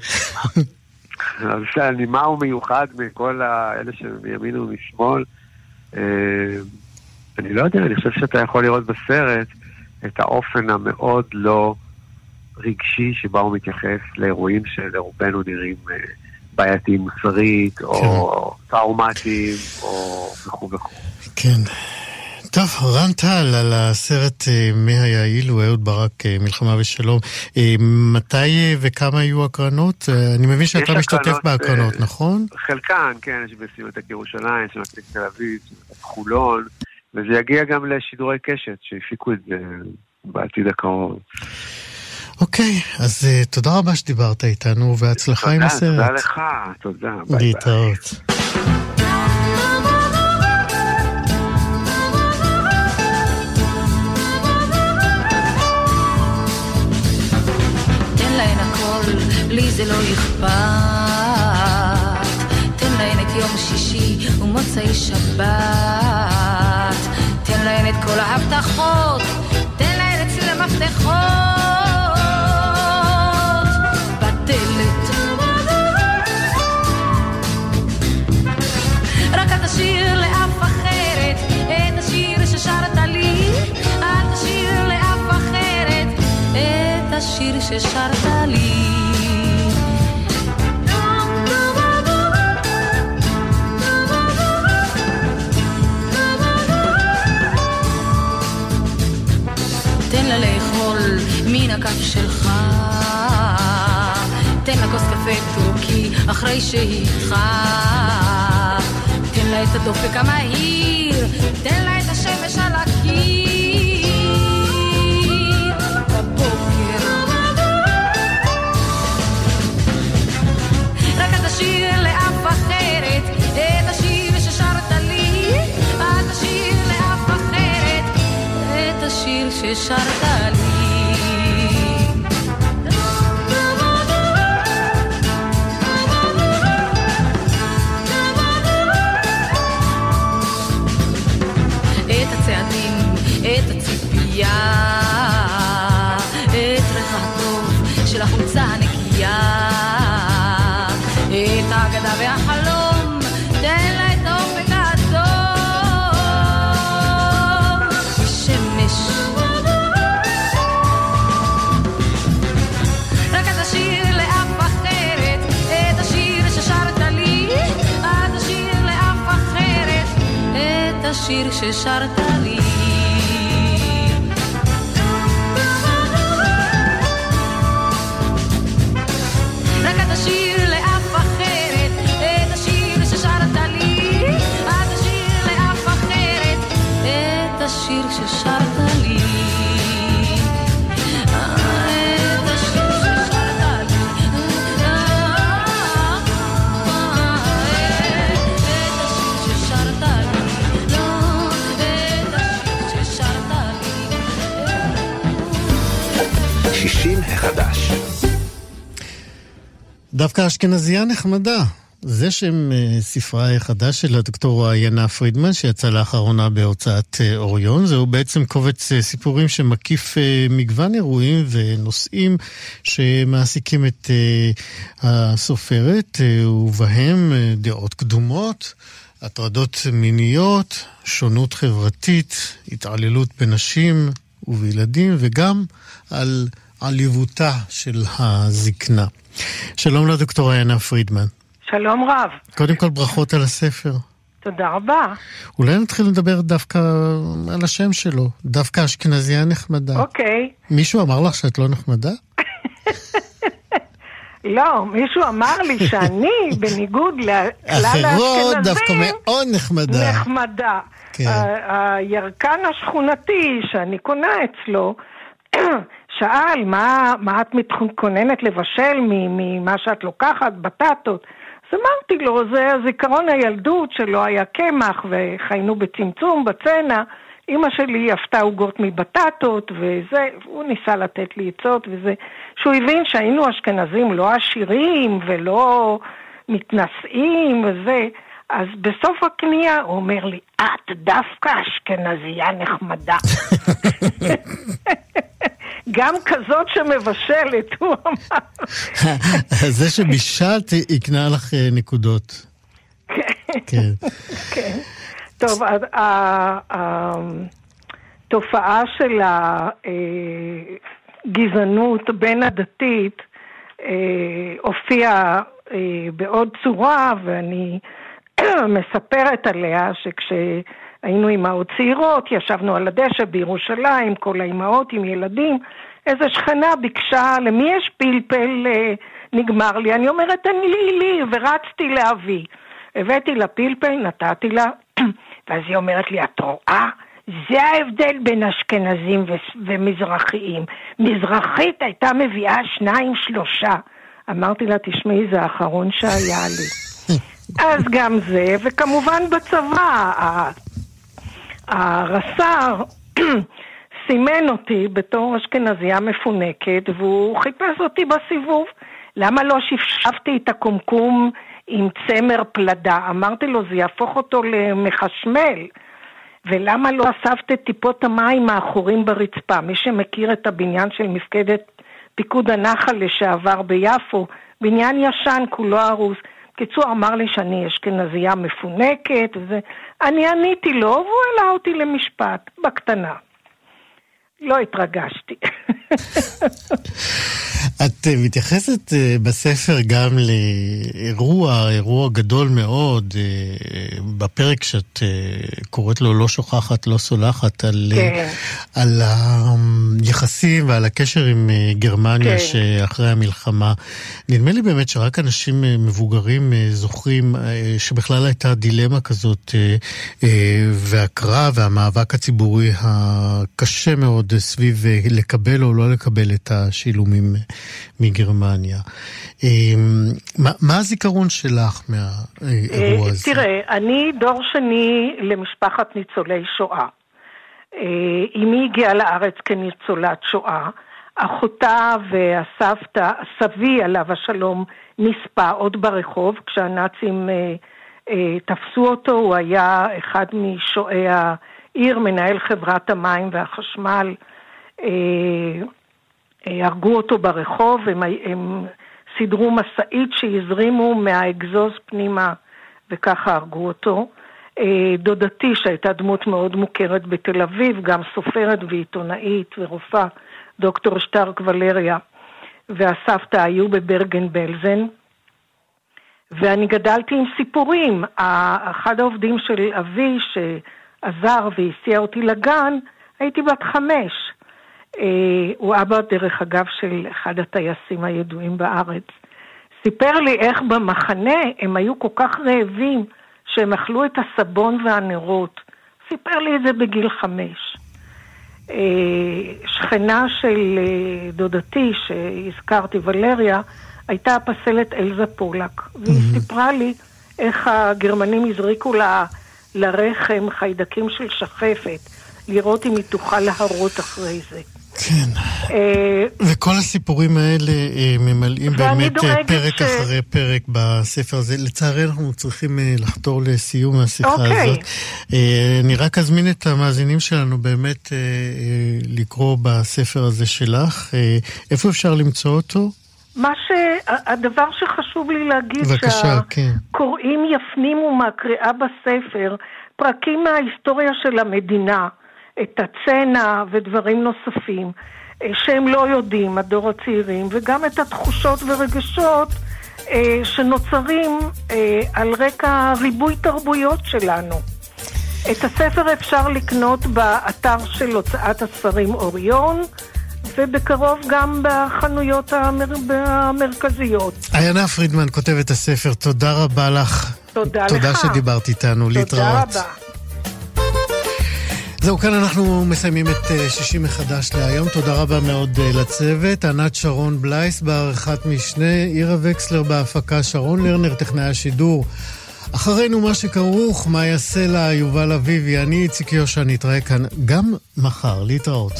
<laughs> אז אני, מה הוא מיוחד מכל אלה שמימין ומשמאל? אה, אני לא יודע, אני חושב שאתה יכול לראות בסרט את האופן המאוד לא רגשי שבה הוא מתייחס לאירועים שלרובנו נראים אה, בעייתיים מוסרית, או טראומטיים, או וכו' וכו'. כן. טוב, רן טל על הסרט אה, מי היה אילו, אהוד ברק, אה, מלחמה ושלום. מתי וכמה היו הקרנות? אני מבין שאתה משתתף הקרנות, בהקרנות, נכון? חלקן, כן, יש בסינמטק ירושלים, סינמטק תל אביב, סינמטק חולון, וזה יגיע גם לשידורי קשת, שהפיקו את זה בעתיד הקרוב. אוקיי, אז אה, תודה רבה שדיברת איתנו, והצלחה עם תודה, הסרט. תודה לך, תודה, ביי ביי. להתראות. תן להן הכל, לי זה לא אכפת. תן להן את יום שישי ומוצאי שבת. תן להן את כל ההבטחות, תן להן את צליל המפתחות. בדלת. רק אל תשאיר לאף אחרת את השיר ששרת לי. אל תשאיר לאף אחרת את השיר ששרת לי. הכף שלך. תן לה כוס קפה טורקי אחרי שאיתך. תן לה את הדופק המהיר, תן לה את השמש על הקיר. בבוקר. רק אל תשאיר לאף אחרת את השיר ששרת לי. אל תשאיר לאף אחרת את השיר ששרת לי. את ריח הטוב של החולצה הנקייה, את האגדה והחלום, תן ששרת לי. דווקא אשכנזייה נחמדה. זה שם אה, ספרה החדש של הדוקטור עיינה פרידמן, שיצא לאחרונה בהוצאת אה, אוריון. זהו בעצם קובץ אה, סיפורים שמקיף מגוון אירועים ונושאים שמעסיקים את הסופרת, ובהם דעות קדומות, הטרדות מיניות, שונות חברתית, התעללות בנשים ובילדים, וגם על עליבותה של הזקנה. שלום לדוקטור עיינה פרידמן. שלום רב, קודם כל ברכות על הספר. תודה רבה. אולי נתחיל לדבר דווקא על השם שלו, דווקא אשכנזייה נחמדה. אוקיי. מישהו אמר לך שאת לא נחמדה? <laughs> לא, מישהו אמר לי שאני, <laughs> בניגוד לכלל אחרות דווקא האשכנזים, מאוד נחמדה. נחמדה. כן. הירקן השכונתי שאני קונה אצלו, <clears throat> שאל, מה, מה את מתכוננת לבשל ממה שאת לוקחת, בטטות? אז אמרתי לו, זה זיכרון הילדות שלא היה קמח וחיינו בצמצום, בצנע. אימא שלי עפתה עוגות מבטטות וזה, הוא ניסה לתת לי עצות וזה, שהוא הבין שהיינו אשכנזים לא עשירים ולא מתנשאים וזה, אז בסוף הקנייה הוא אומר לי, את דווקא אשכנזייה נחמדה. <laughs> <laughs> גם כזאת שמבשלת, הוא אמר. <laughs> זה שבישלת יקנה לך אה, נקודות. כן. כן. טוב, התופעה של הגזענות בין הדתית אה, הופיעה אה, בעוד צורה, ואני <clears throat> מספרת עליה שכשהיינו אימהות צעירות, ישבנו על הדשא בירושלים, כל האימהות עם ילדים, איזה שכנה ביקשה, למי יש פלפל אה, נגמר לי? אני אומרת, תן לי, לי, ורצתי להביא. הבאתי לה פלפל, נתתי לה, <clears throat> ואז היא אומרת לי, את רואה? זה ההבדל בין אשכנזים ו- ומזרחיים. מזרחית הייתה מביאה שניים, שלושה. אמרתי לה, תשמעי, זה האחרון שהיה לי. <laughs> אז גם זה, וכמובן בצבא, הרס"ר <clears throat> סימן אותי בתור אשכנזייה מפונקת, והוא חיפש אותי בסיבוב. למה לא שפשפתי את הקומקום עם צמר פלדה? אמרתי לו, זה יהפוך אותו למחשמל. ולמה לא אספת את טיפות המים האחורים ברצפה? מי שמכיר את הבניין של מפקדת פיקוד הנחל לשעבר ביפו, בניין ישן, כולו הרוס. בקיצור, אמר לי שאני אשכנזייה מפונקת, וזה... אני עניתי לו, והוא העלה אותי למשפט, בקטנה. לא התרגשתי. <laughs> את אה, מתייחסת אה, בספר גם לאירוע, אירוע גדול מאוד, אה, בפרק שאת קוראת לו לא שוכחת, לא סולחת, על, כן. על היחסים ועל הקשר עם גרמניה כן. שאחרי המלחמה. נדמה לי באמת שרק אנשים מבוגרים זוכרים שבכלל הייתה דילמה כזאת, והקרב והמאבק הציבורי הקשה מאוד סביב לקבל או לא לקבל את השילומים. מגרמניה. אמ, מה, מה הזיכרון שלך מהאירוע אה, הזה? תראה, אני דור שני למשפחת ניצולי שואה. אה, אמי הגיעה לארץ כניצולת שואה. אחותה והסבתא, סבי עליו השלום, נספה עוד ברחוב כשהנאצים אה, אה, תפסו אותו, הוא היה אחד משועי העיר, מנהל חברת המים והחשמל. אה, אה, הרגו אותו ברחוב, הם, הם סידרו משאית שהזרימו מהאגזוז פנימה וככה הרגו אותו. אה, דודתי, שהייתה דמות מאוד מוכרת בתל אביב, גם סופרת ועיתונאית ורופאה, דוקטור שטרק ולריה, והסבתא היו בברגן בלזן. ואני גדלתי עם סיפורים. אחד העובדים של אבי שעזר והסיע אותי לגן, הייתי בת חמש. אה, הוא אבא, דרך אגב, של אחד הטייסים הידועים בארץ. סיפר לי איך במחנה הם היו כל כך רעבים שהם אכלו את הסבון והנרות. סיפר לי את זה בגיל חמש. אה, שכנה של אה, דודתי, שהזכרתי, ולריה, הייתה הפסלת אלזה פולק. והיא mm-hmm. סיפרה לי איך הגרמנים הזריקו לה, לרחם חיידקים של שחפת, לראות אם היא תוכל להרות אחרי זה. כן. אה, וכל הסיפורים האלה אה, ממלאים באמת אה, פרק ש... אחרי פרק בספר הזה. לצערי אנחנו צריכים לחתור לסיום השיחה אוקיי. הזאת. אני רק אזמין את המאזינים שלנו באמת לקרוא בספר הזה שלך. איפה אפשר למצוא אותו? מה ש... הדבר שחשוב לי להגיד, בבקשה, כן. שהקוראים יפנימו מהקריאה בספר פרקים מההיסטוריה של המדינה. את הצנע ודברים נוספים אה, שהם לא יודעים, הדור הצעירים, וגם את התחושות ורגשות אה, שנוצרים אה, על רקע ריבוי תרבויות שלנו. את הספר אפשר לקנות באתר של הוצאת הספרים אוריון, ובקרוב גם בחנויות המר... המרכזיות. עיינה פרידמן כותבת הספר, תודה רבה לך. תודה, תודה לך. תודה שדיברת איתנו, תודה להתראות. תודה רבה. זהו, כאן אנחנו מסיימים את אה, שישי מחדש להיום. תודה רבה מאוד אה, לצוות. ענת שרון בלייס בעריכת משנה, עירה וקסלר בהפקה, שרון לרנר, טכנאי השידור. אחרינו מה שכרוך, מה יעשה לה יובל אביבי, אני איציק יושע, נתראה כאן גם מחר. להתראות.